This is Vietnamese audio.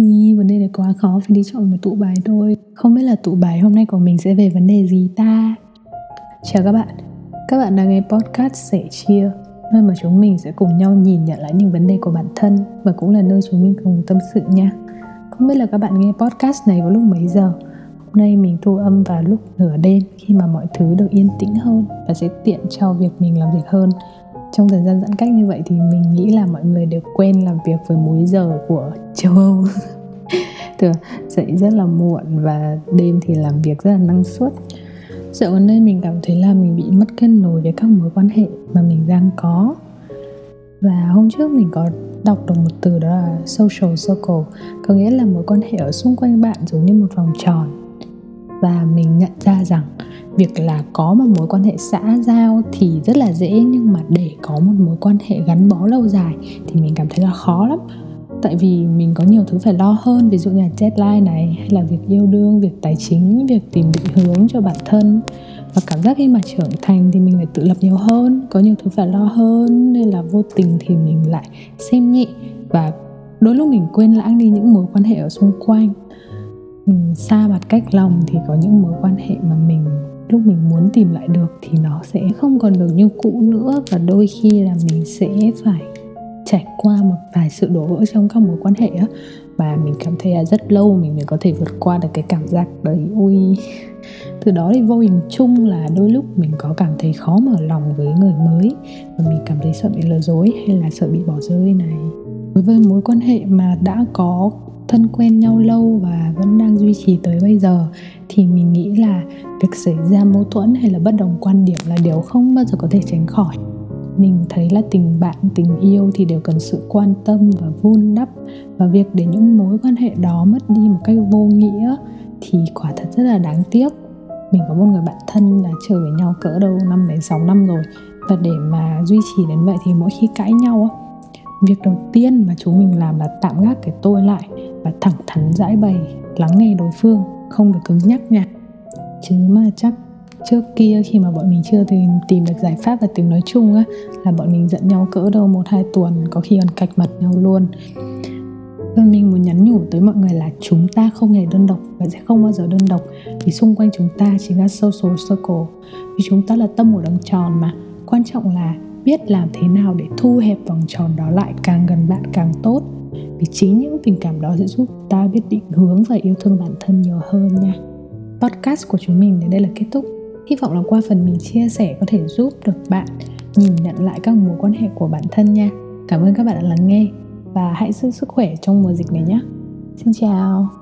Ui, vấn đề này quá khó phải đi chọn một tụ bài thôi. Không biết là tụ bài hôm nay của mình sẽ về vấn đề gì ta? Chào các bạn. Các bạn đang nghe podcast Sẻ Chia Nơi mà chúng mình sẽ cùng nhau nhìn nhận lại những vấn đề của bản thân Và cũng là nơi chúng mình cùng tâm sự nha. Không biết là các bạn nghe podcast này vào lúc mấy giờ? Hôm nay mình thu âm vào lúc nửa đêm Khi mà mọi thứ được yên tĩnh hơn Và sẽ tiện cho việc mình làm việc hơn trong thời gian giãn cách như vậy thì mình nghĩ là mọi người đều quen làm việc với múi giờ của châu Âu. Thường dậy rất là muộn và đêm thì làm việc rất là năng suất. Dạo gần đây mình cảm thấy là mình bị mất kết nối với các mối quan hệ mà mình đang có. Và hôm trước mình có đọc được một từ đó là social circle, Có nghĩa là mối quan hệ ở xung quanh bạn giống như một vòng tròn. Và mình nhận ra rằng việc là có một mối quan hệ xã giao thì rất là dễ, nhưng mà để có một mối quan hệ gắn bó lâu dài thì mình cảm thấy là khó lắm. Tại vì mình có nhiều thứ phải lo hơn, ví dụ như là deadline này, hay là việc yêu đương, việc tài chính, việc tìm định hướng cho bản thân. Và cảm giác khi mà trưởng thành thì mình phải tự lập nhiều hơn, có nhiều thứ phải lo hơn, nên là vô tình thì mình lại xem nhẹ. Và đôi lúc mình quên lãng đi những mối quan hệ ở xung quanh. Ừ, xa mặt cách lòng thì có những mối quan hệ mà mình, lúc mình muốn tìm lại được thì nó sẽ không còn được như cũ nữa. Và đôi khi là mình sẽ phải trải qua một vài sự đổ vỡ trong các mối quan hệ á. Và mình cảm thấy là rất lâu mình mới có thể vượt qua được cái cảm giác đấy. Ui, từ đó thì vô hình chung là đôi lúc mình có cảm thấy khó mở lòng với người mới. Và mình cảm thấy sợ bị lừa dối hay là sợ bị bỏ rơi này. Đối với mối quan hệ mà đã có thân quen nhau lâu và vẫn đang duy trì tới bây giờ, thì mình nghĩ là việc xảy ra mâu thuẫn hay là bất đồng quan điểm là điều không bao giờ có thể tránh khỏi. Mình thấy là tình bạn, tình yêu thì đều cần sự quan tâm và vun đắp, và việc để những mối quan hệ đó mất đi một cách vô nghĩa thì quả thật rất là đáng tiếc. Mình có một người bạn thân là chơi với nhau cỡ đâu năm đến 6 năm rồi, và để mà duy trì đến vậy thì mỗi khi cãi nhau á việc đầu tiên mà chúng mình làm là tạm gác cái tôi lại và thẳng thắn giải bày, lắng nghe đối phương, không được cứng nhắc nhạt chứ mà chắc trước kia khi mà bọn mình chưa tìm tìm được giải pháp và tiếng nói chung á, là bọn mình giận nhau cỡ đâu một, hai tuần, có khi còn cạch mặt nhau luôn. Và mình muốn nhắn nhủ tới mọi người là chúng ta không hề đơn độc và sẽ không bao giờ đơn độc, vì xung quanh chúng ta chính là social circle. Vì chúng ta là tâm một đồng tròn mà. Quan trọng là biết làm thế nào để thu hẹp vòng tròn đó lại càng gần bạn càng tốt. Vì chính những tình cảm đó sẽ giúp ta biết định hướng và yêu thương bản thân nhiều hơn nha. Podcast của chúng mình đến đây là kết thúc. Hy vọng là qua phần mình chia sẻ có thể giúp được bạn nhìn nhận lại các mối quan hệ của bản thân nha. Cảm ơn các bạn đã lắng nghe và hãy giữ sức khỏe trong mùa dịch này nhé. Xin chào!